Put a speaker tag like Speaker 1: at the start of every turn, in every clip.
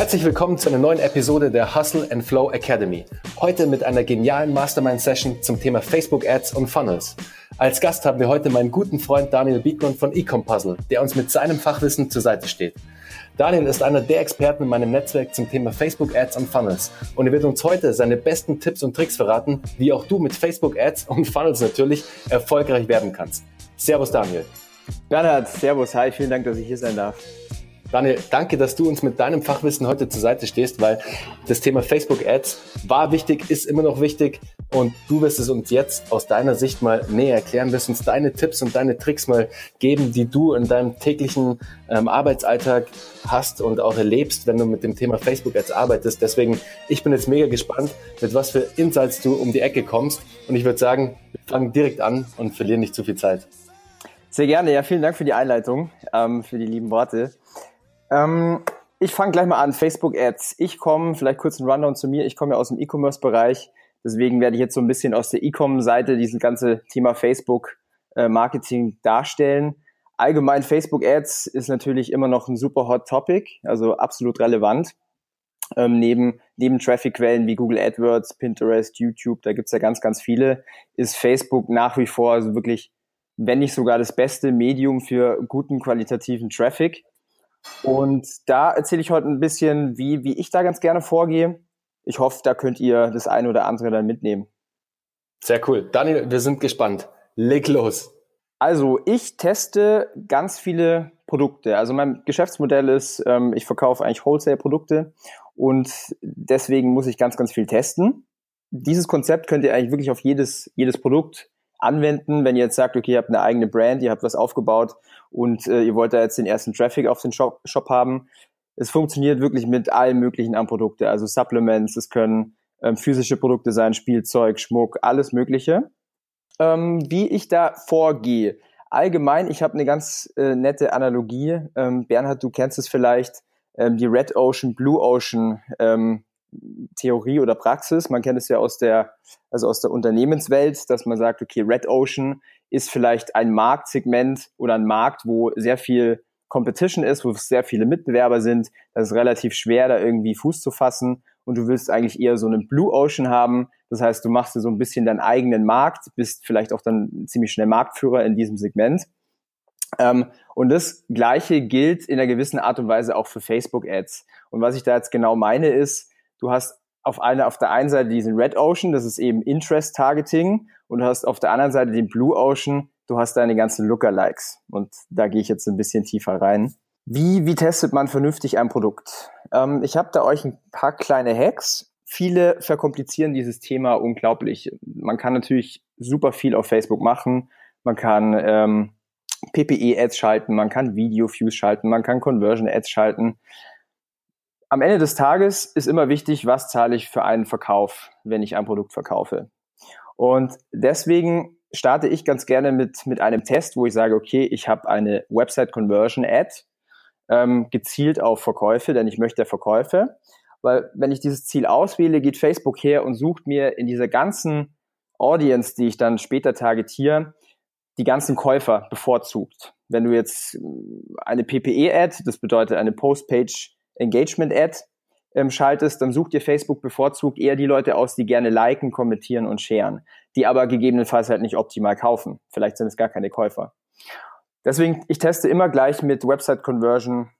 Speaker 1: Herzlich willkommen zu einer neuen Episode der Hustle and Flow Academy. Heute mit einer genialen Mastermind-Session zum Thema Facebook Ads und Funnels. Als Gast haben wir heute meinen guten Freund Daniel Biegmann von Ecom Puzzle, der uns mit seinem Fachwissen zur Seite steht. Daniel ist einer der Experten in meinem Netzwerk zum Thema Facebook Ads und Funnels und er wird uns heute seine besten Tipps und Tricks verraten, wie auch du mit Facebook Ads und Funnels natürlich erfolgreich werden kannst. Servus Daniel.
Speaker 2: Bernhard, Servus, hi, vielen Dank, dass ich hier sein darf.
Speaker 1: Daniel, danke, dass du uns mit deinem Fachwissen heute zur Seite stehst, weil das Thema Facebook Ads war wichtig, ist immer noch wichtig und du wirst es uns jetzt aus deiner Sicht mal näher erklären, wirst uns deine Tipps und deine Tricks mal geben, die du in deinem täglichen ähm, Arbeitsalltag hast und auch erlebst, wenn du mit dem Thema Facebook Ads arbeitest. Deswegen, ich bin jetzt mega gespannt, mit was für Insights du um die Ecke kommst und ich würde sagen, wir fangen direkt an und verlieren nicht zu viel Zeit.
Speaker 2: Sehr gerne, ja, vielen Dank für die Einleitung, ähm, für die lieben Worte. Ähm, ich fange gleich mal an. Facebook Ads. Ich komme, vielleicht kurz ein Rundown zu mir. Ich komme ja aus dem E-Commerce-Bereich. Deswegen werde ich jetzt so ein bisschen aus der E-Com-Seite dieses ganze Thema Facebook äh, darstellen. Allgemein Facebook Ads ist natürlich immer noch ein super hot Topic, also absolut relevant. Ähm, neben, neben Traffic-Quellen wie Google AdWords, Pinterest, YouTube, da gibt's ja ganz, ganz viele, ist Facebook nach wie vor also wirklich, wenn nicht sogar das beste Medium für guten qualitativen Traffic. Und da erzähle ich heute ein bisschen, wie, wie ich da ganz gerne vorgehe. Ich hoffe, da könnt ihr das eine oder andere dann mitnehmen.
Speaker 1: Sehr cool. Daniel, wir sind gespannt. Leg los.
Speaker 2: Also, ich teste ganz viele Produkte. Also mein Geschäftsmodell ist, ähm, ich verkaufe eigentlich Wholesale-Produkte und deswegen muss ich ganz, ganz viel testen. Dieses Konzept könnt ihr eigentlich wirklich auf jedes, jedes Produkt anwenden, wenn ihr jetzt sagt, okay, ihr habt eine eigene Brand, ihr habt was aufgebaut und äh, ihr wollt da jetzt den ersten Traffic auf den Shop, Shop haben. Es funktioniert wirklich mit allen möglichen an Produkte, also Supplements, es können ähm, physische Produkte sein, Spielzeug, Schmuck, alles Mögliche. Ähm, wie ich da vorgehe. Allgemein, ich habe eine ganz äh, nette Analogie. Ähm, Bernhard, du kennst es vielleicht, ähm, die Red Ocean, Blue Ocean ähm, Theorie oder Praxis. Man kennt es ja aus der, also aus der Unternehmenswelt, dass man sagt, okay, Red Ocean ist vielleicht ein Marktsegment oder ein Markt, wo sehr viel Competition ist, wo sehr viele Mitbewerber sind. Das ist relativ schwer, da irgendwie Fuß zu fassen. Und du willst eigentlich eher so einen Blue Ocean haben. Das heißt, du machst dir so ein bisschen deinen eigenen Markt, bist vielleicht auch dann ziemlich schnell Marktführer in diesem Segment. Ähm, und das Gleiche gilt in einer gewissen Art und Weise auch für Facebook Ads. Und was ich da jetzt genau meine ist, du hast auf einer, auf der einen Seite diesen Red Ocean, das ist eben Interest Targeting, und du hast auf der anderen Seite den Blue Ocean, du hast deine ganzen Lookalikes. Und da gehe ich jetzt ein bisschen tiefer rein. Wie, wie testet man vernünftig ein Produkt? Ähm, ich habe da euch ein paar kleine Hacks. Viele verkomplizieren dieses Thema unglaublich. Man kann natürlich super viel auf Facebook machen. Man kann ähm, PPE-Ads schalten, man kann Video-Views schalten, man kann Conversion-Ads schalten am Ende des Tages ist immer wichtig, was zahle ich für einen Verkauf, wenn ich ein Produkt verkaufe. Und deswegen starte ich ganz gerne mit, mit einem Test, wo ich sage, okay, ich habe eine Website Conversion Ad ähm, gezielt auf Verkäufe, denn ich möchte Verkäufe. Weil wenn ich dieses Ziel auswähle, geht Facebook her und sucht mir in dieser ganzen Audience, die ich dann später targetiere, die ganzen Käufer bevorzugt. Wenn du jetzt eine PPE-Ad, das bedeutet eine Post-Page Engagement-Ad ähm, schaltest, dann sucht dir Facebook bevorzugt eher die Leute aus, die gerne liken, kommentieren und sharen, die aber gegebenenfalls halt nicht optimal kaufen. Vielleicht sind es gar keine Käufer. Deswegen, ich teste immer gleich mit Website Conversion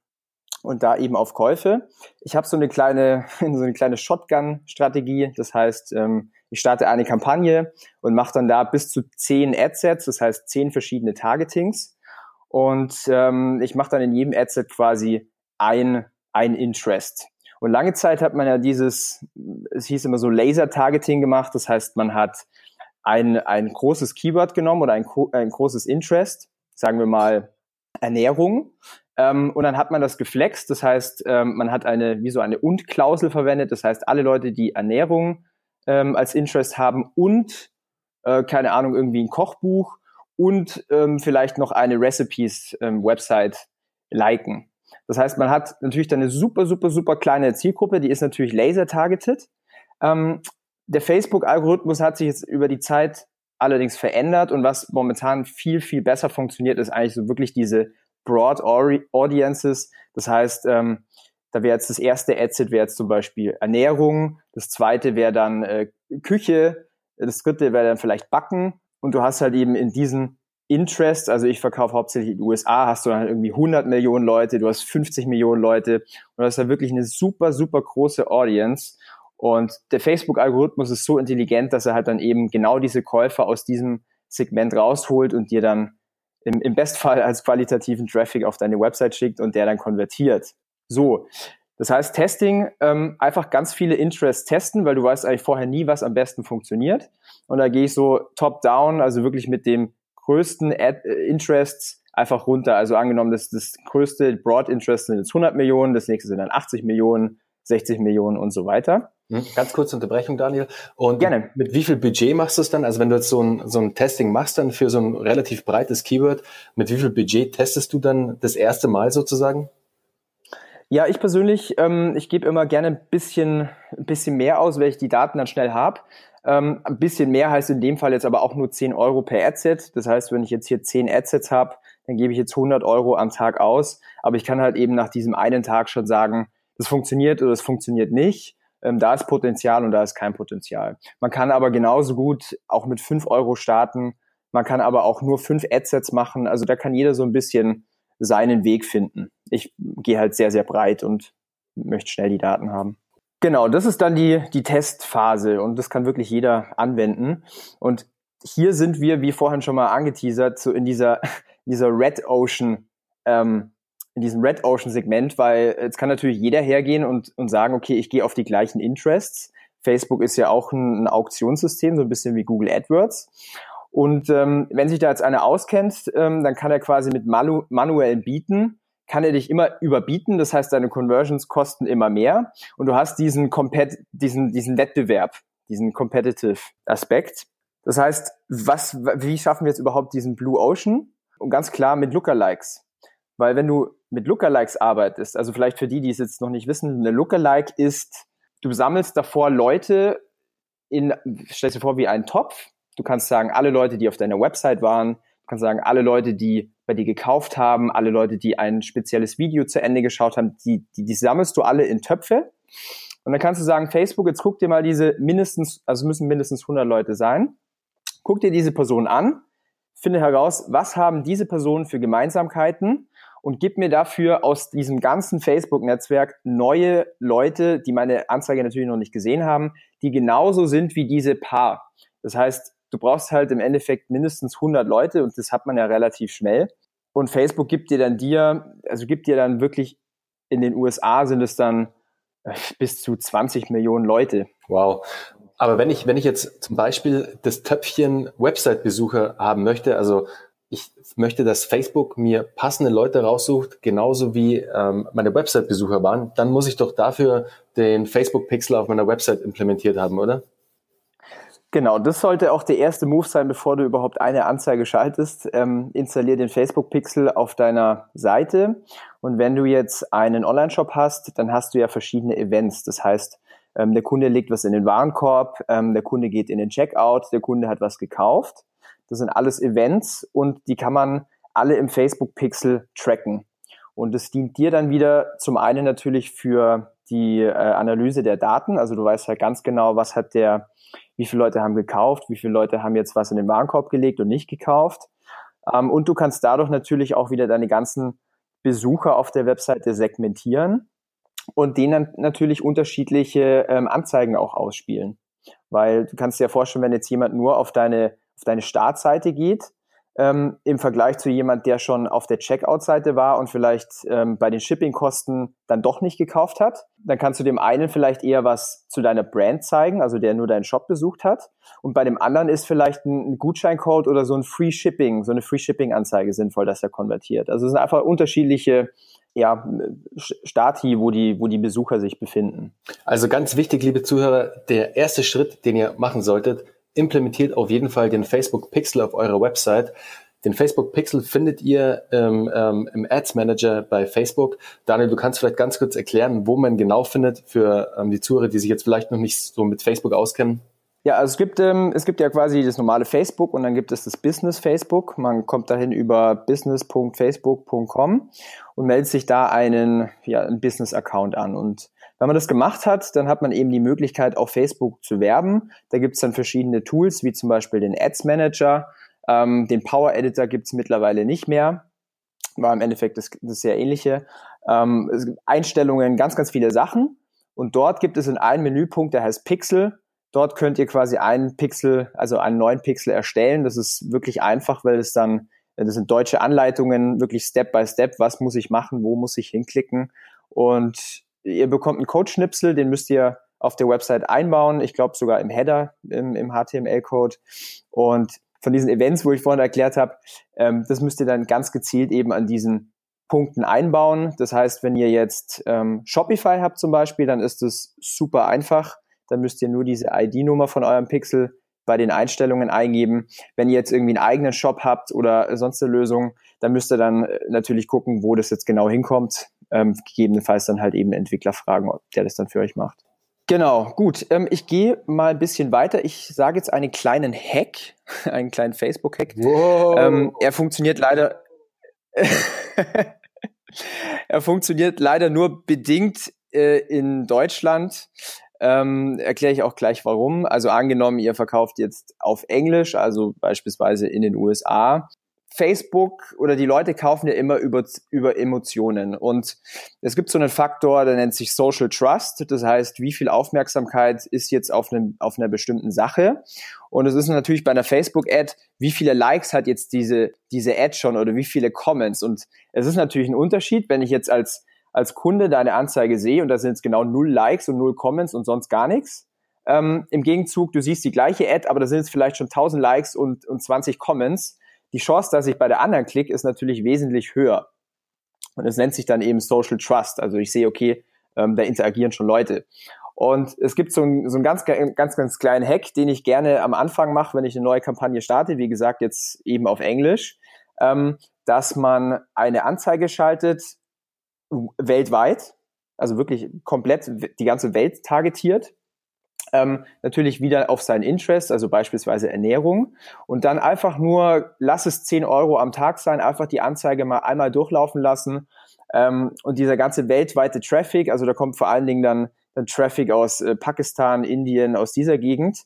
Speaker 2: und da eben auf Käufe. Ich habe so eine kleine, so eine kleine Shotgun-Strategie. Das heißt, ähm, ich starte eine Kampagne und mache dann da bis zu zehn Adsets, das heißt zehn verschiedene Targetings. Und ähm, ich mache dann in jedem Adset quasi ein ein Interest. Und lange Zeit hat man ja dieses, es hieß immer so Laser-Targeting gemacht. Das heißt, man hat ein, ein großes Keyword genommen oder ein, ein großes Interest, sagen wir mal Ernährung. Ähm, und dann hat man das geflext. Das heißt, ähm, man hat eine, wie so eine Und-Klausel verwendet. Das heißt, alle Leute, die Ernährung ähm, als Interest haben und, äh, keine Ahnung, irgendwie ein Kochbuch und ähm, vielleicht noch eine Recipes-Website ähm, liken. Das heißt, man hat natürlich dann eine super, super, super kleine Zielgruppe, die ist natürlich laser-targeted. Ähm, der Facebook-Algorithmus hat sich jetzt über die Zeit allerdings verändert und was momentan viel, viel besser funktioniert, ist eigentlich so wirklich diese Broad Audiences. Das heißt, ähm, Da wäre jetzt das erste Adset wäre jetzt zum Beispiel Ernährung, das zweite wäre dann äh, Küche, das dritte wäre dann vielleicht Backen und du hast halt eben in diesen Interest, also ich verkaufe hauptsächlich in den USA, hast du dann irgendwie 100 Millionen Leute, du hast 50 Millionen Leute und du hast da wirklich eine super, super große Audience. Und der Facebook-Algorithmus ist so intelligent, dass er halt dann eben genau diese Käufer aus diesem Segment rausholt und dir dann im, im Bestfall als qualitativen Traffic auf deine Website schickt und der dann konvertiert. So, das heißt, Testing, ähm, einfach ganz viele Interests testen, weil du weißt eigentlich vorher nie, was am besten funktioniert. Und da gehe ich so top-down, also wirklich mit dem größten Ad äh, Interests einfach runter. Also angenommen, das, das größte Broad Interest sind jetzt 100 Millionen, das nächste sind dann 80 Millionen, 60 Millionen und so weiter.
Speaker 1: Hm, ganz kurze Unterbrechung, Daniel. Und Gerne. mit wie viel Budget machst du es dann? Also wenn du jetzt so ein, so ein Testing machst dann für so ein relativ breites Keyword, mit wie viel Budget testest du dann das erste Mal sozusagen?
Speaker 2: Ja, ich persönlich, ähm, ich gebe immer gerne ein bisschen, ein bisschen mehr aus, weil ich die Daten dann schnell habe. Ähm, ein bisschen mehr heißt in dem Fall jetzt aber auch nur 10 Euro per Adset. Das heißt, wenn ich jetzt hier 10 Adsets habe, dann gebe ich jetzt 100 Euro am Tag aus. Aber ich kann halt eben nach diesem einen Tag schon sagen, das funktioniert oder das funktioniert nicht. Ähm, da ist Potenzial und da ist kein Potenzial. Man kann aber genauso gut auch mit 5 Euro starten. Man kann aber auch nur 5 Adsets machen. Also da kann jeder so ein bisschen seinen Weg finden. Ich gehe halt sehr, sehr breit und möchte schnell die Daten haben. Genau, das ist dann die, die Testphase und das kann wirklich jeder anwenden. Und hier sind wir, wie vorhin schon mal angeteasert, so in dieser, dieser Red Ocean, ähm, in diesem Red Ocean Segment, weil jetzt kann natürlich jeder hergehen und, und sagen, okay, ich gehe auf die gleichen Interests. Facebook ist ja auch ein, ein Auktionssystem, so ein bisschen wie Google AdWords. Und ähm, wenn sich da jetzt einer auskennt, ähm, dann kann er quasi mit malu manuellen Bieten kann er dich immer überbieten. Das heißt, deine Conversions kosten immer mehr und du hast diesen, Compet diesen, diesen Wettbewerb, diesen Competitive Aspekt. Das heißt, was, wie schaffen wir jetzt überhaupt diesen Blue Ocean? Und ganz klar mit Lookalikes. Weil wenn du mit Lookalikes arbeitest, also vielleicht für die, die es jetzt noch nicht wissen, eine Lookalike ist, du sammelst davor Leute in, stellst dir vor, wie einen Topf. Du kannst sagen, alle Leute, die auf deiner Website waren, du kannst sagen, alle Leute, die bei dir gekauft haben, alle Leute, die ein spezielles Video zu Ende geschaut haben, die, die, die sammelst du alle in Töpfe. Und dann kannst du sagen, Facebook, jetzt guck dir mal diese mindestens, also müssen mindestens 100 Leute sein. Guck dir diese Person an, finde heraus, was haben diese Personen für Gemeinsamkeiten und gib mir dafür aus diesem ganzen Facebook-Netzwerk neue Leute, die meine Anzeige natürlich noch nicht gesehen haben, die genauso sind wie diese Paar. Das heißt, du brauchst halt im Endeffekt mindestens 100 Leute und das hat man ja relativ schnell. Und Facebook gibt dir dann dir, also gibt dir dann wirklich in den USA sind es dann äh, bis zu 20 Millionen Leute.
Speaker 1: Wow. Aber wenn ich, wenn ich jetzt zum Beispiel das Töpfchen Website-Besucher haben möchte, also ich möchte, dass Facebook mir passende Leute raussucht, genauso wie ähm, meine Website-Besucher waren, dann muss ich doch dafür den Facebook-Pixel auf meiner Website implementiert haben, oder?
Speaker 2: Genau, das sollte auch der erste Move sein, bevor du überhaupt eine Anzeige schaltest. Ähm, installier den Facebook-Pixel auf deiner Seite. Und wenn du jetzt einen Online-Shop hast, dann hast du ja verschiedene Events. Das heißt, ähm, der Kunde legt was in den Warenkorb, ähm, der Kunde geht in den Checkout, der Kunde hat was gekauft. Das sind alles Events und die kann man alle im Facebook-Pixel tracken. Und es dient dir dann wieder zum einen natürlich für die äh, Analyse der Daten. Also du weißt halt ganz genau, was hat der wie viele Leute haben gekauft, wie viele Leute haben jetzt was in den Warenkorb gelegt und nicht gekauft. Ähm, und du kannst dadurch natürlich auch wieder deine ganzen Besucher auf der Webseite segmentieren und denen natürlich unterschiedliche ähm, Anzeigen auch ausspielen. Weil du kannst dir ja vorstellen, wenn jetzt jemand nur auf deine, auf deine Startseite geht, ähm, im Vergleich zu jemand, der schon auf der Checkout-Seite war und vielleicht ähm, bei den Shipping-Kosten dann doch nicht gekauft hat. Dann kannst du dem einen vielleicht eher was zu deiner Brand zeigen, also der nur deinen Shop besucht hat. Und bei dem anderen ist vielleicht ein, ein Gutscheincode oder so ein Free Shipping, so eine Free Shipping-Anzeige sinnvoll, dass er konvertiert. Also es sind einfach unterschiedliche ja, Stati, wo die, wo die Besucher sich befinden.
Speaker 1: Also ganz wichtig, liebe Zuhörer, der erste Schritt, den ihr machen solltet, implementiert auf jeden Fall den Facebook Pixel auf eurer Website. Den Facebook Pixel findet ihr ähm, ähm, im Ads Manager bei Facebook. Daniel, du kannst vielleicht ganz kurz erklären, wo man genau findet für ähm, die Zuhörer, die sich jetzt vielleicht noch nicht so mit Facebook auskennen.
Speaker 2: Ja, also es gibt, ähm, es gibt ja quasi das normale Facebook und dann gibt es das Business Facebook. Man kommt dahin über business.facebook.com und meldet sich da einen, ja, einen Business-Account an. Und wenn man das gemacht hat, dann hat man eben die Möglichkeit, auf Facebook zu werben. Da gibt es dann verschiedene Tools, wie zum Beispiel den Ads Manager. Ähm, den Power Editor gibt es mittlerweile nicht mehr. War im Endeffekt das, das sehr ähnliche. Ähm, Einstellungen, ganz, ganz viele Sachen. Und dort gibt es in einem Menüpunkt, der heißt Pixel. Dort könnt ihr quasi einen Pixel, also einen neuen Pixel erstellen. Das ist wirklich einfach, weil es dann, das sind deutsche Anleitungen, wirklich Step by Step. Was muss ich machen? Wo muss ich hinklicken? Und ihr bekommt einen Code-Schnipsel, den müsst ihr auf der Website einbauen. Ich glaube sogar im Header, im, im HTML-Code. Und von diesen Events, wo ich vorhin erklärt habe, ähm, das müsst ihr dann ganz gezielt eben an diesen Punkten einbauen. Das heißt, wenn ihr jetzt ähm, Shopify habt zum Beispiel, dann ist es super einfach. Dann müsst ihr nur diese ID-Nummer von eurem Pixel bei den Einstellungen eingeben. Wenn ihr jetzt irgendwie einen eigenen Shop habt oder sonst eine Lösung, dann müsst ihr dann äh, natürlich gucken, wo das jetzt genau hinkommt. Ähm, gegebenenfalls dann halt eben Entwickler fragen, ob der das dann für euch macht. Genau, gut. Ähm, ich gehe mal ein bisschen weiter. Ich sage jetzt einen kleinen Hack, einen kleinen Facebook-Hack. Wow. Ähm, er funktioniert leider. er funktioniert leider nur bedingt äh, in Deutschland. Ähm, Erkläre ich auch gleich warum. Also angenommen, ihr verkauft jetzt auf Englisch, also beispielsweise in den USA. Facebook oder die Leute kaufen ja immer über, über Emotionen. Und es gibt so einen Faktor, der nennt sich Social Trust. Das heißt, wie viel Aufmerksamkeit ist jetzt auf, einem, auf einer bestimmten Sache? Und es ist natürlich bei einer Facebook-Ad, wie viele Likes hat jetzt diese, diese Ad schon oder wie viele Comments? Und es ist natürlich ein Unterschied, wenn ich jetzt als als Kunde deine Anzeige sehe und da sind jetzt genau null Likes und null Comments und sonst gar nichts. Ähm, Im Gegenzug, du siehst die gleiche Ad, aber da sind jetzt vielleicht schon 1000 Likes und, und 20 Comments. Die Chance, dass ich bei der anderen klicke, ist natürlich wesentlich höher. Und es nennt sich dann eben Social Trust. Also ich sehe, okay, ähm, da interagieren schon Leute. Und es gibt so einen, so einen ganz, ganz, ganz kleinen Hack, den ich gerne am Anfang mache, wenn ich eine neue Kampagne starte. Wie gesagt, jetzt eben auf Englisch, ähm, dass man eine Anzeige schaltet, weltweit, also wirklich komplett die ganze Welt targetiert. Ähm, natürlich wieder auf sein Interest, also beispielsweise Ernährung. Und dann einfach nur, lass es 10 Euro am Tag sein, einfach die Anzeige mal einmal durchlaufen lassen. Ähm, und dieser ganze weltweite Traffic, also da kommt vor allen Dingen dann, dann Traffic aus äh, Pakistan, Indien, aus dieser Gegend,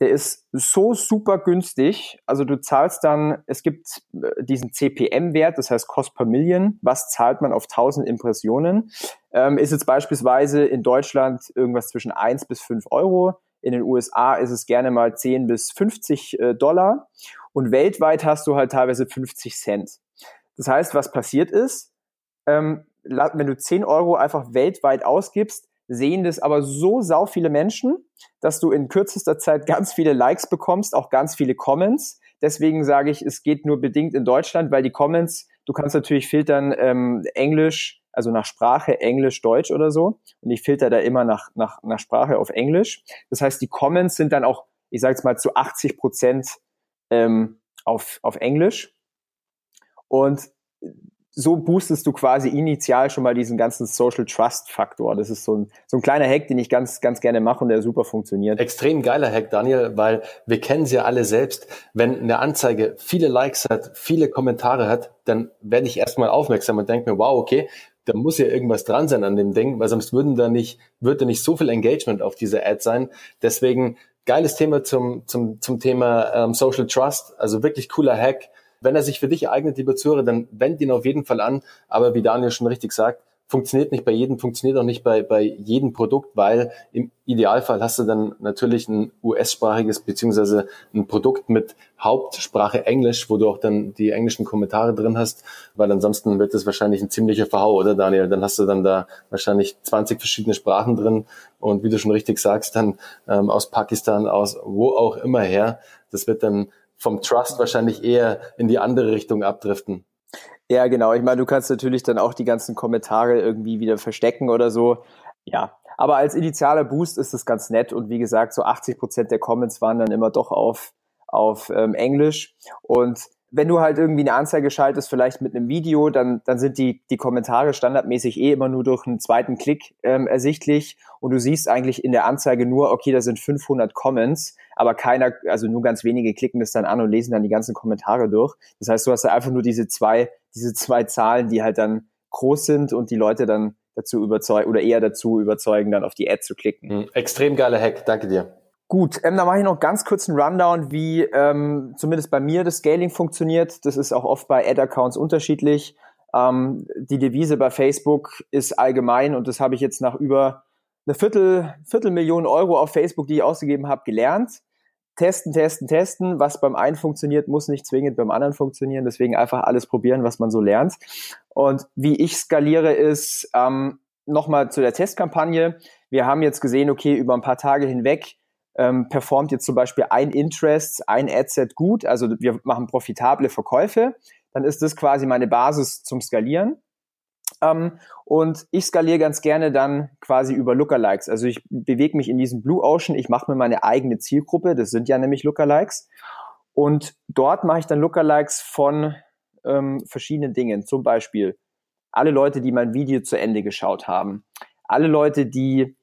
Speaker 2: der ist so super günstig. Also du zahlst dann, es gibt äh, diesen CPM-Wert, das heißt Cost per Million. Was zahlt man auf 1000 Impressionen? Ähm, ist jetzt beispielsweise in Deutschland irgendwas zwischen 1 bis 5 Euro. In den USA ist es gerne mal 10 bis 50 äh, Dollar. Und weltweit hast du halt teilweise 50 Cent. Das heißt, was passiert ist, ähm, wenn du 10 Euro einfach weltweit ausgibst, sehen das aber so sau viele Menschen, dass du in kürzester Zeit ganz viele Likes bekommst, auch ganz viele Comments. Deswegen sage ich, es geht nur bedingt in Deutschland, weil die Comments, du kannst natürlich filtern ähm, Englisch, also nach Sprache, Englisch, Deutsch oder so. Und ich filter da immer nach, nach, nach Sprache auf Englisch. Das heißt, die Comments sind dann auch, ich sage jetzt mal, zu 80 Prozent ähm, auf, auf Englisch. Und so boostest du quasi initial schon mal diesen ganzen Social Trust Faktor. Das ist so ein, so ein kleiner Hack, den ich ganz, ganz gerne mache und der super funktioniert.
Speaker 1: Extrem geiler Hack, Daniel, weil wir kennen sie ja alle selbst. Wenn eine Anzeige viele Likes hat, viele Kommentare hat, dann werde ich erstmal aufmerksam und denke mir, wow, okay, da muss ja irgendwas dran sein an dem Ding, weil sonst würden da nicht, würde nicht so viel Engagement auf diese Ad sein. Deswegen geiles Thema zum, zum, zum Thema ähm, Social Trust. Also wirklich cooler Hack wenn er sich für dich eignet, lieber Zuhörer, dann wend ihn auf jeden Fall an. Aber wie Daniel schon richtig sagt, funktioniert nicht bei jedem, funktioniert auch nicht bei, bei jedem Produkt, weil im Idealfall hast du dann natürlich ein US-sprachiges beziehungsweise ein Produkt mit Hauptsprache Englisch, wo du auch dann die englischen Kommentare drin hast, weil ansonsten wird das wahrscheinlich ein ziemlicher Verhau, oder Daniel? Dann hast du dann da wahrscheinlich 20 verschiedene Sprachen drin und wie du schon richtig sagst, dann ähm, aus Pakistan, aus wo auch immer her. Das wird dann vom Trust wahrscheinlich eher in die andere Richtung abdriften.
Speaker 2: Ja, genau. Ich meine, du kannst natürlich dann auch die ganzen Kommentare irgendwie wieder verstecken oder so. Ja, aber als initialer Boost ist es ganz nett und wie gesagt, so 80 Prozent der Comments waren dann immer doch auf auf ähm, Englisch und wenn du halt irgendwie eine Anzeige schaltest, vielleicht mit einem Video, dann, dann sind die, die Kommentare standardmäßig eh immer nur durch einen zweiten Klick ähm, ersichtlich und du siehst eigentlich in der Anzeige nur, okay, da sind 500 Comments, aber keiner, also nur ganz wenige klicken das dann an und lesen dann die ganzen Kommentare durch. Das heißt, du hast da einfach nur diese zwei, diese zwei Zahlen, die halt dann groß sind und die Leute dann dazu überzeugen oder eher dazu überzeugen, dann auf die Ad zu klicken.
Speaker 1: Mhm. Extrem geiler Hack, danke dir.
Speaker 2: Gut, ähm, dann mache ich noch ganz kurz einen Rundown, wie ähm, zumindest bei mir das Scaling funktioniert. Das ist auch oft bei Ad-Accounts unterschiedlich. Ähm, die Devise bei Facebook ist allgemein und das habe ich jetzt nach über eine Viertel, Viertelmillion Euro auf Facebook, die ich ausgegeben habe, gelernt. Testen, testen, testen. Was beim einen funktioniert, muss nicht zwingend beim anderen funktionieren. Deswegen einfach alles probieren, was man so lernt. Und wie ich skaliere, ist ähm, nochmal zu der Testkampagne. Wir haben jetzt gesehen, okay, über ein paar Tage hinweg ähm, performt jetzt zum Beispiel ein Interest, ein Adset gut, also wir machen profitable Verkäufe, dann ist das quasi meine Basis zum Skalieren. Ähm, und ich skaliere ganz gerne dann quasi über Lookalikes. Also ich bewege mich in diesem Blue Ocean, ich mache mir meine eigene Zielgruppe, das sind ja nämlich Lookalikes. Und dort mache ich dann Lookalikes von ähm, verschiedenen Dingen. Zum Beispiel alle Leute, die mein Video zu Ende geschaut haben. Alle Leute, die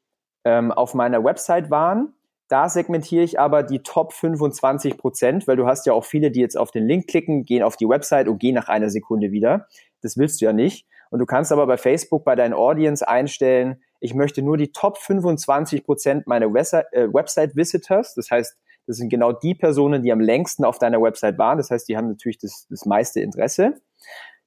Speaker 2: ähm, auf meiner Website waren da segmentiere ich aber die Top 25 Prozent, weil du hast ja auch viele, die jetzt auf den Link klicken, gehen auf die Website und gehen nach einer Sekunde wieder. Das willst du ja nicht. Und du kannst aber bei Facebook bei deinen Audience einstellen, ich möchte nur die Top 25 Prozent meiner äh, Website-Visitors, das heißt, das sind genau die Personen, die am längsten auf deiner Website waren. Das heißt, die haben natürlich das, das meiste Interesse.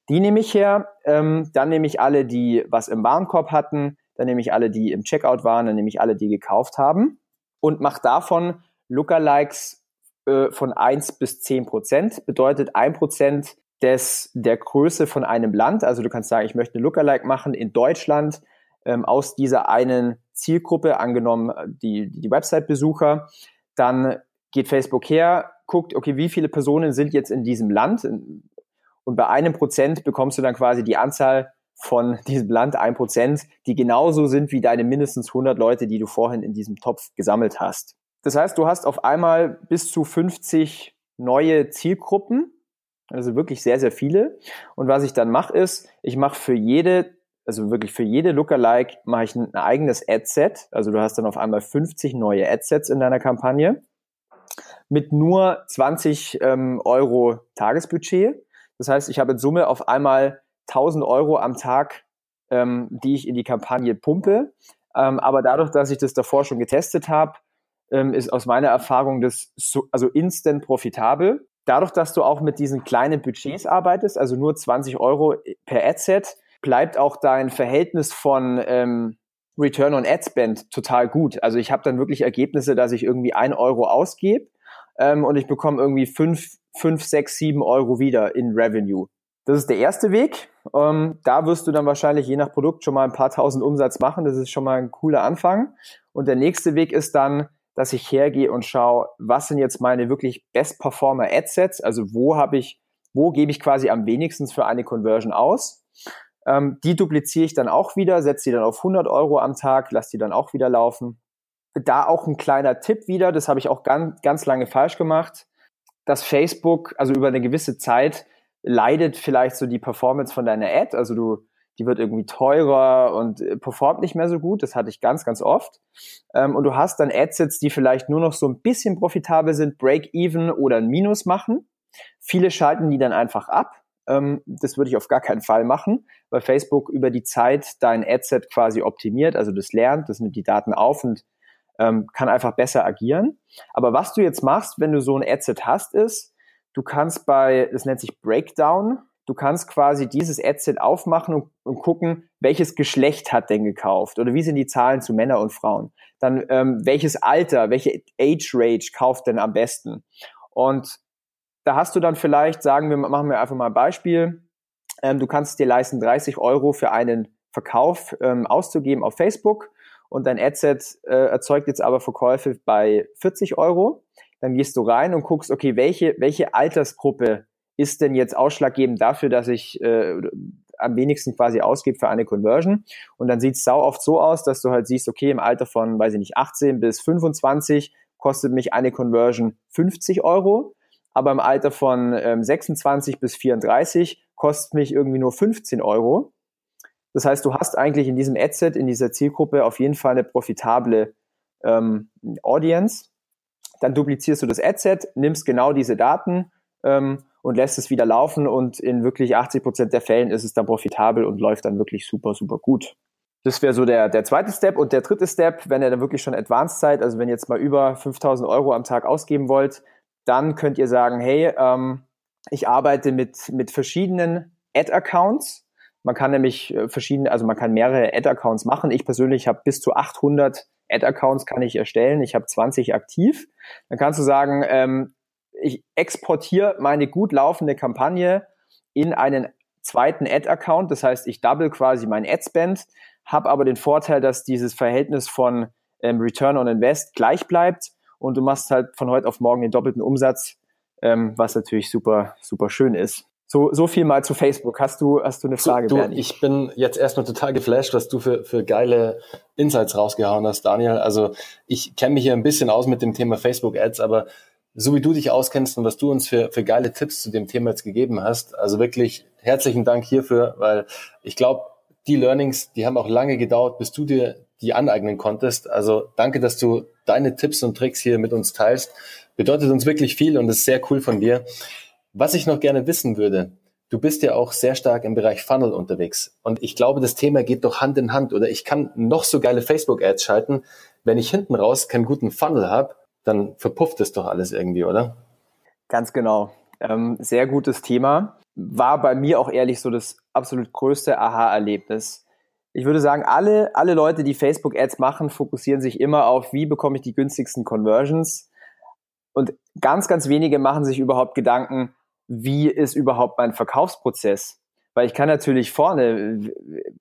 Speaker 2: Die nehme ich her. Ähm, dann nehme ich alle, die was im Warenkorb hatten. Dann nehme ich alle, die im Checkout waren. Dann nehme ich alle, die gekauft haben und macht davon Lookalikes äh, von 1 bis 10 Prozent. Bedeutet 1 Prozent des, der Größe von einem Land. Also du kannst sagen, ich möchte eine Lookalike machen in Deutschland ähm, aus dieser einen Zielgruppe, angenommen die, die Website-Besucher. Dann geht Facebook her, guckt, okay, wie viele Personen sind jetzt in diesem Land? Und bei einem Prozent bekommst du dann quasi die Anzahl von diesem Land, ein Prozent, die genauso sind wie deine mindestens 100 Leute, die du vorhin in diesem Topf gesammelt hast. Das heißt, du hast auf einmal bis zu 50 neue Zielgruppen, also wirklich sehr, sehr viele. Und was ich dann mache, ist, ich mache für jede, also wirklich für jede Lookalike mache ich ein eigenes Adset. Also du hast dann auf einmal 50 neue Adsets in deiner Kampagne mit nur 20 ähm, Euro Tagesbudget. Das heißt, ich habe in Summe auf einmal 1000 Euro am Tag, ähm, die ich in die Kampagne pumpe. Ähm, aber dadurch, dass ich das davor schon getestet habe, ähm, ist aus meiner Erfahrung das so, also instant profitabel. Dadurch, dass du auch mit diesen kleinen Budgets arbeitest, also nur 20 Euro per Adset, bleibt auch dein Verhältnis von ähm, Return on Ad Spend total gut. Also ich habe dann wirklich Ergebnisse, dass ich irgendwie ein Euro ausgebe ähm, und ich bekomme irgendwie fünf, fünf, sechs, sieben Euro wieder in Revenue. Das ist der erste Weg. Ähm, da wirst du dann wahrscheinlich je nach Produkt schon mal ein paar tausend Umsatz machen. Das ist schon mal ein cooler Anfang. Und der nächste Weg ist dann, dass ich hergehe und schaue, was sind jetzt meine wirklich Best Performer Adsets? Also wo habe ich, wo gebe ich quasi am wenigsten für eine Conversion aus? Ähm, die dupliziere ich dann auch wieder, setze die dann auf 100 Euro am Tag, lasse die dann auch wieder laufen. Da auch ein kleiner Tipp wieder, das habe ich auch ganz, ganz lange falsch gemacht, dass Facebook, also über eine gewisse Zeit, leidet vielleicht so die Performance von deiner Ad. Also du, die wird irgendwie teurer und äh, performt nicht mehr so gut. Das hatte ich ganz, ganz oft. Ähm, und du hast dann Adsets, die vielleicht nur noch so ein bisschen profitabel sind, Break-Even oder ein Minus machen. Viele schalten die dann einfach ab. Ähm, das würde ich auf gar keinen Fall machen, weil Facebook über die Zeit dein Adset quasi optimiert, also das lernt, das nimmt die Daten auf und ähm, kann einfach besser agieren. Aber was du jetzt machst, wenn du so ein Adset hast, ist, Du kannst bei, das nennt sich Breakdown, du kannst quasi dieses Adset aufmachen und, und, gucken, welches Geschlecht hat denn gekauft oder wie sind die Zahlen zu Männer und Frauen. Dann ähm, welches Alter, welche Age Range kauft denn am besten. Und da hast du dann vielleicht, sagen wir, machen wir einfach mal ein Beispiel, ähm, du kannst dir leisten, 30 Euro für einen Verkauf ähm, auszugeben auf Facebook und dein Adset äh, erzeugt jetzt aber Verkäufe bei 40 Euro dann gehst du rein und guckst, okay, welche, welche Altersgruppe ist denn jetzt ausschlaggebend dafür, dass ich äh, am wenigsten quasi ausgebe für eine Conversion. Und dann sieht es sau oft so aus, dass du halt siehst, okay, im Alter von, weiß ich nicht, 18 bis 25 kostet mich eine Conversion 50 Euro. aber im Alter von ähm, 26 bis 34 kostet mich irgendwie nur 15 Euro. Das heißt, du hast eigentlich in diesem Adset, in dieser Zielgruppe auf jeden Fall eine profitable ähm, Audience. Dann duplizierst du das Adset, nimmst genau diese Daten ähm, und lässt es wieder laufen und in wirklich 80 Prozent der Fällen ist es dann profitabel und läuft dann wirklich super, super gut. Das wäre so der, der zweite Step. Und der dritte Step, wenn ihr dann wirklich schon Advanced seid, also wenn ihr jetzt mal über 5000 Euro am Tag ausgeben wollt, dann könnt ihr sagen, hey, ähm, ich arbeite mit, mit verschiedenen Ad-Accounts. Man kann nämlich äh, verschiedene, also man kann mehrere Ad-Accounts machen. Ich persönlich habe bis zu 800 Ad-Accounts kann ich erstellen. Ich habe 20 aktiv. Dann kannst du sagen, ähm, ich exportiere meine gut laufende Kampagne in einen zweiten Ad-Account. Das heißt, ich double quasi mein Ad-Spend, habe aber den Vorteil, dass dieses Verhältnis von ähm, Return on Invest gleich bleibt und du machst halt von heute auf morgen den doppelten Umsatz, ähm, was natürlich super, super schön ist. So, so viel mal zu Facebook. Hast du, hast du eine Frage,
Speaker 1: du, Bernie? Ich bin jetzt erstmal total geflasht, was du für, für geile Insights rausgehauen hast, Daniel. Also ich kenne mich hier ein bisschen aus mit dem Thema Facebook Ads, aber so wie du dich auskennst und was du uns für, für geile Tipps zu dem Thema jetzt gegeben hast, also wirklich herzlichen Dank hierfür, weil ich glaube, die Learnings, die haben auch lange gedauert, bis du dir die aneignen konntest. Also danke, dass du deine Tipps und Tricks hier mit uns teilst. Bedeutet uns wirklich viel und ist sehr cool von dir. Was ich noch gerne wissen würde, du bist ja auch sehr stark im Bereich Funnel unterwegs. Und ich glaube, das Thema geht doch Hand in Hand. Oder ich kann noch so geile Facebook-Ads schalten. Wenn ich hinten raus keinen guten Funnel habe, dann verpufft es doch alles irgendwie, oder?
Speaker 2: Ganz genau. Ähm, sehr gutes Thema. War bei mir auch ehrlich so das absolut größte Aha-Erlebnis. Ich würde sagen, alle, alle Leute, die Facebook-Ads machen, fokussieren sich immer auf, wie bekomme ich die günstigsten Conversions. Und ganz, ganz wenige machen sich überhaupt Gedanken, wie ist überhaupt mein Verkaufsprozess? Weil ich kann natürlich vorne,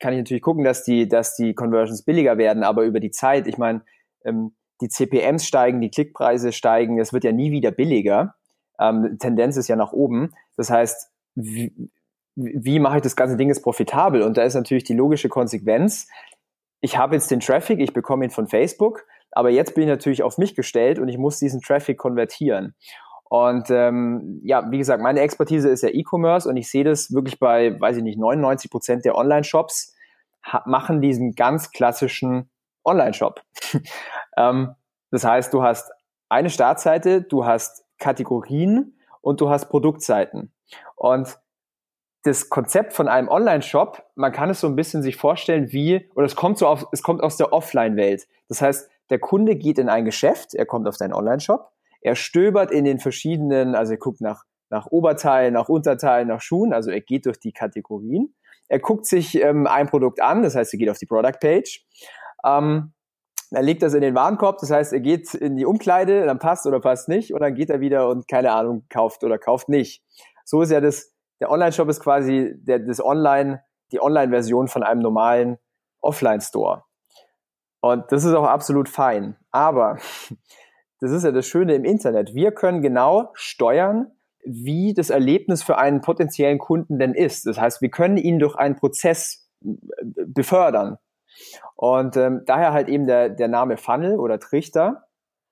Speaker 2: kann ich natürlich gucken, dass die, dass die Conversions billiger werden, aber über die Zeit, ich meine, ähm, die CPMs steigen, die Klickpreise steigen, es wird ja nie wieder billiger. Ähm, Tendenz ist ja nach oben. Das heißt, wie, wie mache ich das ganze Ding jetzt profitabel? Und da ist natürlich die logische Konsequenz. Ich habe jetzt den Traffic, ich bekomme ihn von Facebook, aber jetzt bin ich natürlich auf mich gestellt und ich muss diesen Traffic konvertieren. Und ähm, ja, wie gesagt, meine Expertise ist ja E-Commerce und ich sehe das wirklich bei, weiß ich nicht, 99 Prozent der Online-Shops machen diesen ganz klassischen Online-Shop. Ähm, das heißt, du hast eine Startseite, du hast Kategorien und du hast Produktseiten. Und das Konzept von einem Online-Shop, man kann es so ein bisschen sich vorstellen wie, oder es kommt so auf, es kommt aus der Offline-Welt. Das heißt, der Kunde geht in ein Geschäft, er kommt auf deinen Online-Shop, er stöbert in den verschiedenen, also er guckt nach, nach Oberteilen, nach Unterteilen, nach Schuhen, also er geht durch die Kategorien. Er guckt sich ähm, ein Produkt an, das heißt, er geht auf die Product Page. Ähm, er legt das in den Warenkorb, das heißt, er geht in die Umkleide, dann passt oder passt nicht, und dann geht er wieder und keine Ahnung, kauft oder kauft nicht. So ist ja das, der Online-Shop ist quasi der, das Online, die Online-Version von einem normalen Offline-Store. Und das ist auch absolut fein. Aber das ist ja das Schöne im Internet. Wir können genau steuern, wie das Erlebnis für einen potenziellen Kunden denn ist. Das heißt, wir können ihn durch einen Prozess befördern. Und ähm, daher halt eben der, der Name Funnel oder Trichter.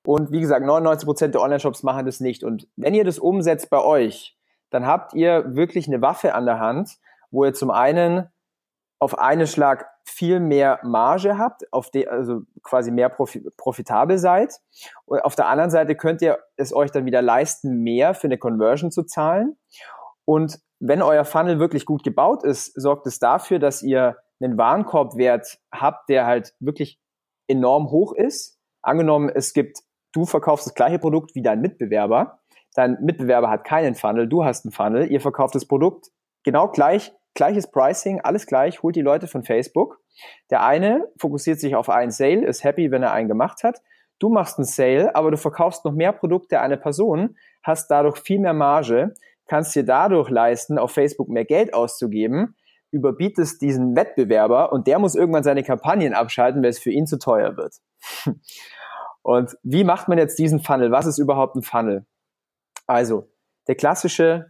Speaker 2: Und wie gesagt, 99 Prozent der Online-Shops machen das nicht. Und wenn ihr das umsetzt bei euch, dann habt ihr wirklich eine Waffe an der Hand, wo ihr zum einen auf einen Schlag viel mehr Marge habt, auf die, also quasi mehr profitabel seid. Und auf der anderen Seite könnt ihr es euch dann wieder leisten, mehr für eine Conversion zu zahlen. Und wenn euer Funnel wirklich gut gebaut ist, sorgt es dafür, dass ihr einen Warenkorbwert habt, der halt wirklich enorm hoch ist. Angenommen, es gibt, du verkaufst das gleiche Produkt wie dein Mitbewerber, dein Mitbewerber hat keinen Funnel, du hast einen Funnel, ihr verkauft das Produkt genau gleich, gleiches Pricing, alles gleich, holt die Leute von Facebook. Der eine fokussiert sich auf einen Sale, ist happy, wenn er einen gemacht hat. Du machst einen Sale, aber du verkaufst noch mehr Produkte an eine Person, hast dadurch viel mehr Marge, kannst dir dadurch leisten, auf Facebook mehr Geld auszugeben, überbietest diesen Wettbewerber und der muss irgendwann seine Kampagnen abschalten, weil es für ihn zu teuer wird. Und wie macht man jetzt diesen Funnel? Was ist überhaupt ein Funnel? Also, der klassische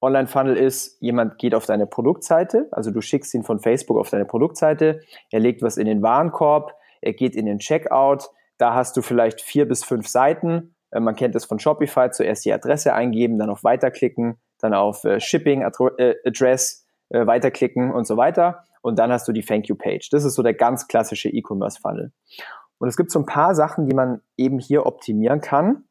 Speaker 2: Online-Funnel ist, jemand geht auf deine Produktseite, also du schickst ihn von Facebook auf deine Produktseite, er legt was in den Warenkorb, er geht in den Checkout, da hast du vielleicht vier bis fünf Seiten, Äh, man kennt das von Shopify, zuerst die Adresse eingeben, dann auf Weiterklicken, dann auf äh, Shipping äh, Address äh, weiterklicken und so weiter. Und dann hast du die Thank You Page. Das ist so der ganz klassische E-Commerce Funnel. Und es gibt so ein paar Sachen, die man eben hier optimieren kann.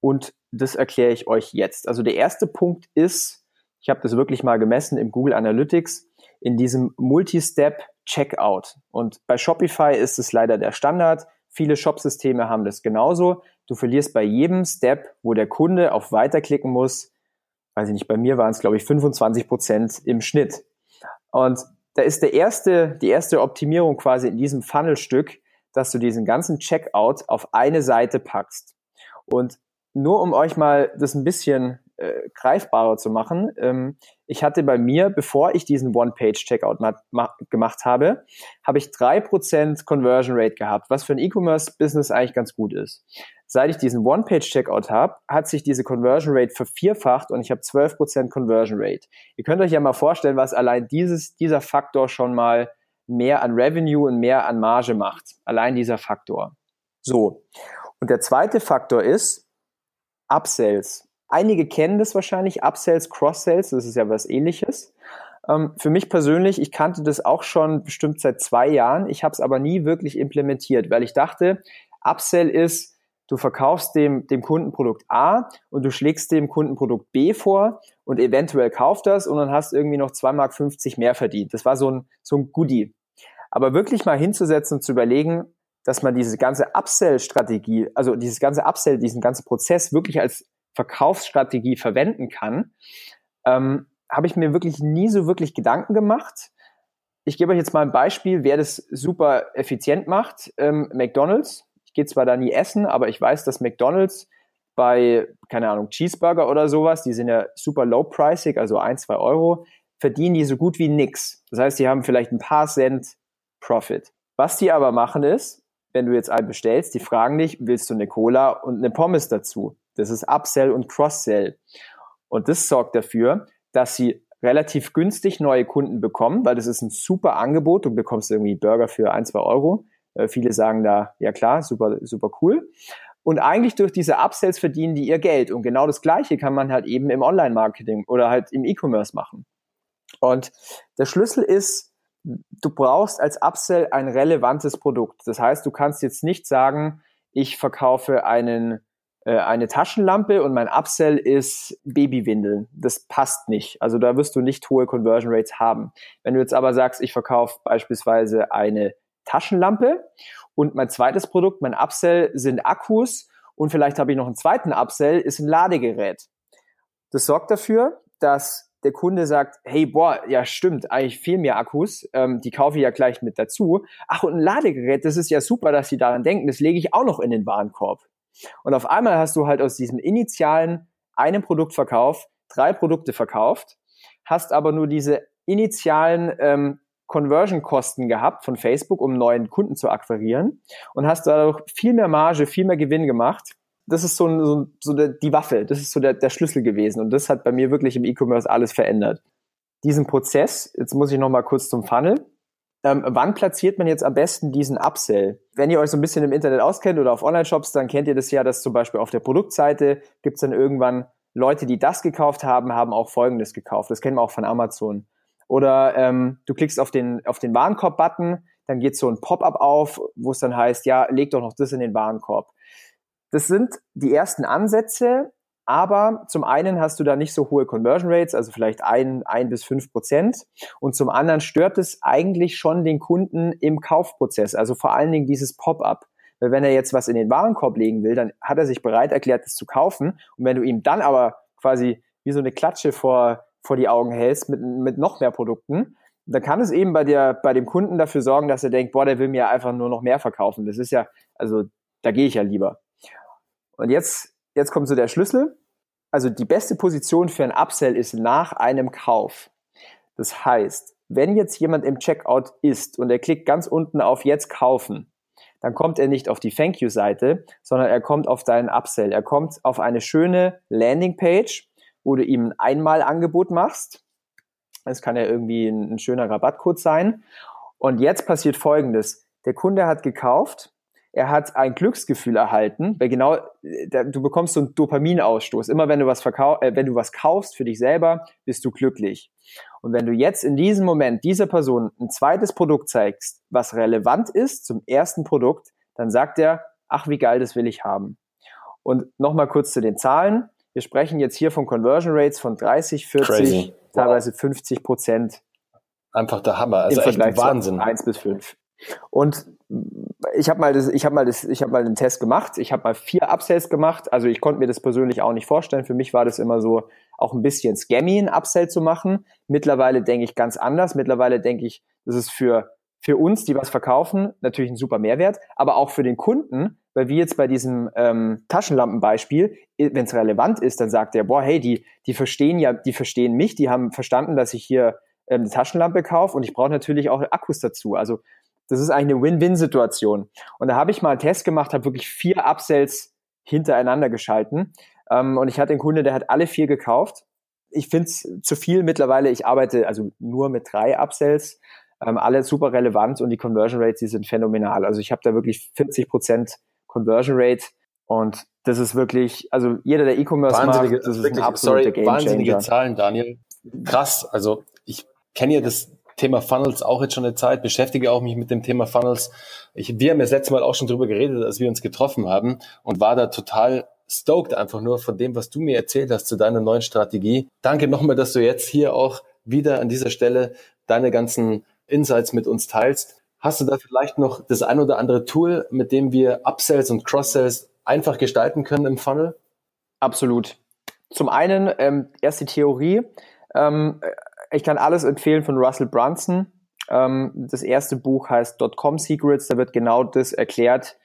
Speaker 2: Und das erkläre ich euch jetzt. Also der erste Punkt ist, ich habe das wirklich mal gemessen im Google Analytics, in diesem Multi-Step Checkout. Und bei Shopify ist es leider der Standard. Viele Shop-Systeme haben das genauso. Du verlierst bei jedem Step, wo der Kunde auf Weiterklicken muss, weiß ich nicht, bei mir waren es, glaube ich, 25 Prozent im Schnitt. Und da ist der erste, die erste Optimierung quasi in diesem Funnelstück, dass du diesen ganzen Checkout auf eine Seite packst. Und nur um euch mal das ein bisschen äh, greifbarer zu machen, ähm, ich hatte bei mir, bevor ich diesen One-Page-Checkout gemacht habe, habe ich drei Prozent Conversion Rate gehabt, was für ein E-Commerce-Business eigentlich ganz gut ist. Seit ich diesen One-Page-Checkout habe, hat sich diese Conversion Rate vervierfacht und ich habe 12% Conversion Rate. Ihr könnt euch ja mal vorstellen, was allein dieses, dieser Faktor schon mal mehr an Revenue und mehr an Marge macht. Allein dieser Faktor. So. Und der zweite Faktor ist Upsells. Einige kennen das wahrscheinlich, Upsells, Cross-Sells, das ist ja was ähnliches. Ähm, für mich persönlich, ich kannte das auch schon bestimmt seit zwei Jahren. Ich habe es aber nie wirklich implementiert, weil ich dachte, Upsell ist, Du verkaufst dem, dem Kunden Produkt A und du schlägst dem Kunden Produkt B vor und eventuell kauft das und dann hast du irgendwie noch 2,50 Mark mehr verdient. Das war so ein, so ein Goodie. Aber wirklich mal hinzusetzen und zu überlegen, dass man diese ganze Upsell-Strategie, also dieses ganze Upsell, diesen ganzen Prozess wirklich als Verkaufsstrategie verwenden kann, ähm, habe ich mir wirklich nie so wirklich Gedanken gemacht. Ich gebe euch jetzt mal ein Beispiel, wer das super effizient macht. Ähm, McDonald's gehe zwar da nie essen, aber ich weiß, dass McDonalds bei, keine Ahnung, Cheeseburger oder sowas, die sind ja super low-pricig, also ein, zwei Euro, verdienen die so gut wie nix. Das heißt, die haben vielleicht ein paar Cent Profit. Was die aber machen ist, wenn du jetzt einen bestellst, die fragen dich, willst du eine Cola und eine Pommes dazu? Das ist Upsell und Cross-Sell. Und das sorgt dafür, dass sie relativ günstig neue Kunden bekommen, weil das ist ein super Angebot. Du bekommst irgendwie Burger für ein, zwei Euro. Äh, viele sagen da, ja klar, super, super cool. Und eigentlich durch diese Upsells verdienen die ihr Geld. Und genau das Gleiche kann man halt eben im Online-Marketing oder halt im E-Commerce machen. Und der Schlüssel ist, du brauchst als Upsell ein relevantes Produkt. Das heißt, du kannst jetzt nicht sagen, ich verkaufe einen, äh, eine Taschenlampe und mein Upsell ist Babywindeln. Das passt nicht. Also da wirst du nicht hohe Conversion Rates haben. Wenn du jetzt aber sagst, ich verkaufe beispielsweise eine Taschenlampe. Und mein zweites Produkt, mein Upsell, sind Akkus. Und vielleicht habe ich noch einen zweiten Upsell, ist ein Ladegerät. Das sorgt dafür, dass der Kunde sagt, hey, boah, ja stimmt, eigentlich viel mehr Akkus, ähm, die kaufe ich ja gleich mit dazu. Ach, und ein Ladegerät, das ist ja super, dass sie daran denken, das lege ich auch noch in den Warenkorb. Und auf einmal hast du halt aus diesem initialen einem Produktverkauf drei Produkte verkauft, hast aber nur diese initialen ähm, Conversion-Kosten gehabt von Facebook, um neuen Kunden zu akquirieren und hast dadurch viel mehr Marge, viel mehr Gewinn gemacht. Das ist so, so, so der, die Waffe, das ist so der, der Schlüssel gewesen und das hat bei mir wirklich im E-Commerce alles verändert. Diesen Prozess, jetzt muss ich nochmal kurz zum Funnel. Ähm, wann platziert man jetzt am besten diesen Upsell? Wenn ihr euch so ein bisschen im Internet auskennt oder auf Online-Shops, dann kennt ihr das ja, dass zum Beispiel auf der Produktseite gibt es dann irgendwann Leute, die das gekauft haben, haben auch Folgendes gekauft. Das kennen wir auch von Amazon. Oder ähm, du klickst auf den, auf den Warenkorb-Button, dann geht so ein Pop-up auf, wo es dann heißt, ja, leg doch noch das in den Warenkorb. Das sind die ersten Ansätze, aber zum einen hast du da nicht so hohe Conversion Rates, also vielleicht ein, ein bis fünf Prozent. Und zum anderen stört es eigentlich schon den Kunden im Kaufprozess, also vor allen Dingen dieses Pop-up. Weil wenn er jetzt was in den Warenkorb legen will, dann hat er sich bereit erklärt, das zu kaufen. Und wenn du ihm dann aber quasi wie so eine Klatsche vor, vor die Augen hältst mit, mit noch mehr Produkten, dann kann es eben bei der, bei dem Kunden dafür sorgen, dass er denkt, boah, der will mir einfach nur noch mehr verkaufen. Das ist ja, also da gehe ich ja lieber. Und jetzt, jetzt kommt so der Schlüssel. Also die beste Position für ein Upsell ist nach einem Kauf. Das heißt, wenn jetzt jemand im Checkout ist und er klickt ganz unten auf jetzt kaufen, dann kommt er nicht auf die Thank You Seite, sondern er kommt auf deinen Upsell. Er kommt auf eine schöne Landingpage, wo du ihm ein Einmalangebot machst. Das kann ja irgendwie ein, ein schöner Rabattcode sein. Und jetzt passiert Folgendes. Der Kunde hat gekauft, er hat ein Glücksgefühl erhalten, weil genau, äh, du bekommst so einen Dopaminausstoß. Immer wenn du was verkau äh, wenn du was kaufst für dich selber, bist du glücklich. Und wenn du jetzt in diesem Moment dieser Person ein zweites Produkt zeigst, was relevant ist zum ersten Produkt, dann sagt er, ach, wie geil, das will ich haben. Und nochmal kurz zu den Zahlen. Wir sprechen jetzt hier von Conversion Rates von 30, 40, Crazy. teilweise wow. 50 Prozent.
Speaker 1: Einfach der Hammer. Also
Speaker 2: echt Wahnsinn. 1 bis 5. Und ich habe mal das, ich habe mal das, ich habe mal den Test gemacht. Ich habe mal vier Upsells gemacht. Also ich konnte mir das persönlich auch nicht vorstellen. Für mich war das immer so auch ein bisschen scammy, ein Upsell zu machen. Mittlerweile denke ich ganz anders. Mittlerweile denke ich, das ist für für uns, die was verkaufen, natürlich ein super Mehrwert, aber auch für den Kunden, weil wie jetzt bei diesem ähm, Taschenlampenbeispiel, wenn es relevant ist, dann sagt er, boah, hey, die die verstehen ja, die verstehen mich, die haben verstanden, dass ich hier ähm, eine Taschenlampe kaufe und ich brauche natürlich auch Akkus dazu. Also das ist eigentlich eine Win-Win-Situation. Und da habe ich mal einen Test gemacht, habe wirklich vier Upsells hintereinander geschalten. Ähm, und ich hatte einen Kunde, der hat alle vier gekauft. Ich finde es zu viel mittlerweile. Ich arbeite also nur mit drei Upsells. Ähm, alle super relevant und die Conversion Rates, die sind phänomenal. Also ich habe da wirklich 40 Prozent Conversion Rate und das ist wirklich, also jeder, der E-Commerce macht, das ist
Speaker 1: wirklich, ein absoluter sorry, Game Wahnsinnige Zahlen, Daniel. Krass. Also ich kenne ja das Thema Funnels auch jetzt schon eine Zeit, beschäftige auch mich mit dem Thema Funnels. Ich, wir haben ja das letzte Mal auch schon drüber geredet, als wir uns getroffen haben und war da total stoked einfach nur von dem, was du mir erzählt hast zu deiner neuen Strategie. Danke nochmal, dass du jetzt hier auch wieder an dieser Stelle deine ganzen Insights mit uns teilst. Hast du da vielleicht noch das ein oder andere Tool, mit dem wir Upsells und Cross-Sells einfach gestalten können im Funnel?
Speaker 2: Absolut. Zum einen ähm, erst die Theorie. Ähm, ich kann alles empfehlen von Russell Brunson. Ähm, das erste Buch heißt Dotcom Secrets. Da wird genau das erklärt.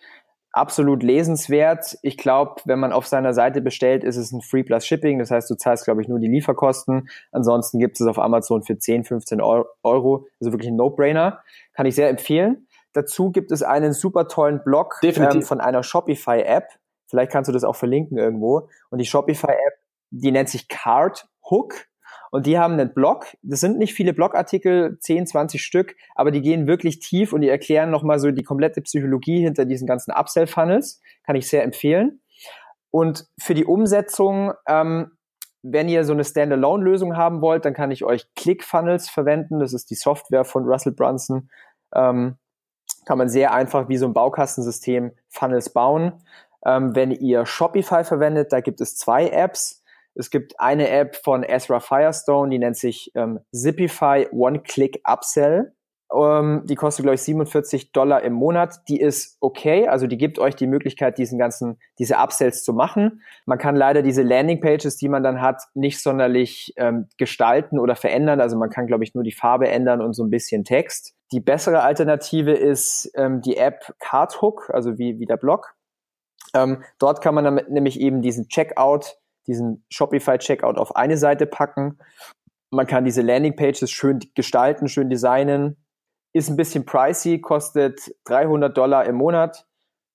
Speaker 2: Absolut lesenswert. Ich glaube, wenn man auf seiner Seite bestellt, ist es ein Free Plus Shipping. Das heißt, du zahlst, glaube ich, nur die Lieferkosten. Ansonsten gibt es auf Amazon für 10, 15 Euro. Also wirklich ein No-Brainer. Kann ich sehr empfehlen. Dazu gibt es einen super tollen Blog ähm, von einer Shopify-App. Vielleicht kannst du das auch verlinken irgendwo. Und die Shopify-App, die nennt sich Card Hook. Und die haben einen Blog. Das sind nicht viele Blogartikel, 10, 20 Stück, aber die gehen wirklich tief und die erklären nochmal so die komplette Psychologie hinter diesen ganzen Upsell-Funnels. Kann ich sehr empfehlen. Und für die Umsetzung, ähm, wenn ihr so eine Standalone-Lösung haben wollt, dann kann ich euch ClickFunnels verwenden. Das ist die Software von Russell Brunson. Ähm, kann man sehr einfach wie so ein Baukastensystem Funnels bauen. Ähm, wenn ihr Shopify verwendet, da gibt es zwei Apps. Es gibt eine App von Ezra Firestone, die nennt sich ähm, Zipify One-Click Upsell. Ähm, die kostet, glaube ich, 47 Dollar im Monat. Die ist okay, also die gibt euch die Möglichkeit, diesen ganzen, diese Upsells zu machen. Man kann leider diese Landingpages, die man dann hat, nicht sonderlich ähm, gestalten oder verändern. Also man kann, glaube ich, nur die Farbe ändern und so ein bisschen Text. Die bessere Alternative ist ähm, die App Cardhook, also wie, wie der Blog. Ähm, dort kann man damit nämlich eben diesen Checkout diesen Shopify-Checkout auf eine Seite packen. Man kann diese Landingpages schön gestalten, schön designen. Ist ein bisschen pricey, kostet 300 Dollar im Monat.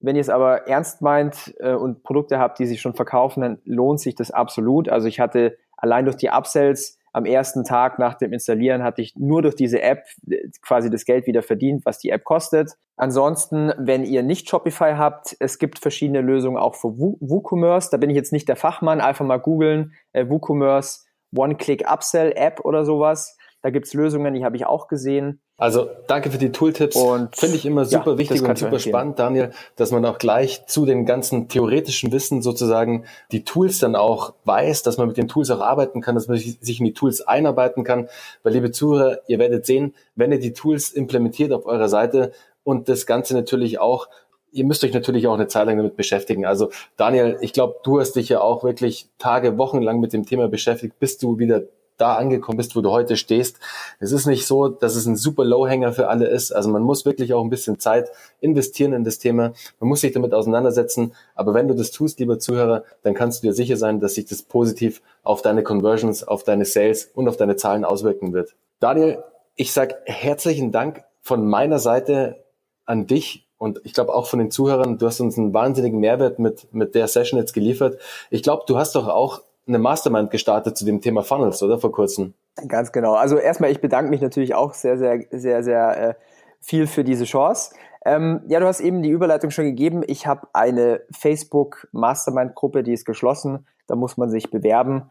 Speaker 2: Wenn ihr es aber ernst meint äh, und Produkte habt, die sich schon verkaufen, dann lohnt sich das absolut. Also ich hatte allein durch die Upsells am ersten Tag nach dem Installieren hatte ich nur durch diese App äh, quasi das Geld wieder verdient, was die App kostet. Ansonsten, wenn ihr nicht Shopify habt, es gibt verschiedene Lösungen auch für WooCommerce. Da bin ich jetzt nicht der Fachmann. Einfach mal googeln, äh, WooCommerce One-Click-Upsell-App oder sowas. Da gibt's Lösungen, die habe ich auch gesehen.
Speaker 1: Also danke für die Tooltips. Und finde ich immer super ja, wichtig und super spannend, Daniel, dass man auch gleich zu den ganzen theoretischen Wissen sozusagen die Tools dann auch weiß, dass man mit den Tools auch arbeiten kann, dass man sich in die Tools einarbeiten kann. Weil liebe Zuhörer, ihr werdet sehen, wenn ihr die Tools implementiert auf eurer Seite und das Ganze natürlich auch ihr müsst euch natürlich auch eine Zeit lang damit beschäftigen. Also Daniel, ich glaube, du hast dich ja auch wirklich Tage, Wochen lang mit dem Thema beschäftigt, bis du wieder da angekommen bist, wo du heute stehst. Es ist nicht so, dass es ein super Lowhanger für alle ist. Also man muss wirklich auch ein bisschen Zeit investieren in das Thema. Man muss sich damit auseinandersetzen. Aber wenn du das tust, lieber Zuhörer, dann kannst du dir sicher sein, dass sich das positiv auf deine Conversions, auf deine Sales und auf deine Zahlen auswirken wird. Daniel, ich sag herzlichen Dank von meiner Seite an dich und ich glaube auch von den Zuhörern. Du hast uns einen wahnsinnigen Mehrwert mit, mit der Session jetzt geliefert. Ich glaube, du hast doch auch eine Mastermind gestartet zu dem Thema Funnels, oder vor kurzem?
Speaker 2: Ganz genau. Also erstmal, ich bedanke mich natürlich auch sehr, sehr, sehr, sehr äh, viel für diese Chance. Ähm, ja, du hast eben die Überleitung schon gegeben. Ich habe eine Facebook Mastermind-Gruppe, die ist geschlossen. Da muss man sich bewerben.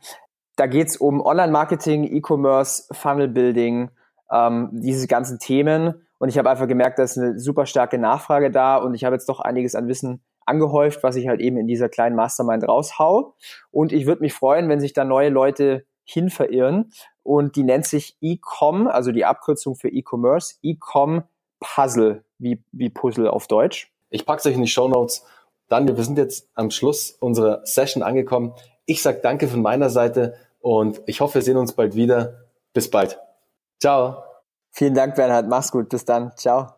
Speaker 2: Da geht's um Online-Marketing, E-Commerce, Funnel-Building, ähm, diese ganzen Themen. Und ich habe einfach gemerkt, da ist eine super starke Nachfrage da und ich habe jetzt doch einiges an Wissen angehäuft, was ich halt eben in dieser kleinen Mastermind raushau. Und ich würde mich freuen, wenn sich da neue Leute hin verirren. Und die nennt sich Ecom, also die Abkürzung für E-Commerce, Ecom Puzzle, wie, wie Puzzle auf Deutsch.
Speaker 1: Ich pack's euch in die Show Notes. Daniel, wir sind jetzt am Schluss unserer Session angekommen. Ich sag danke von meiner Seite und ich hoffe, wir sehen uns bald wieder. Bis bald. Ciao.
Speaker 2: Vielen Dank, Bernhard. Mach's gut. Bis dann. Ciao.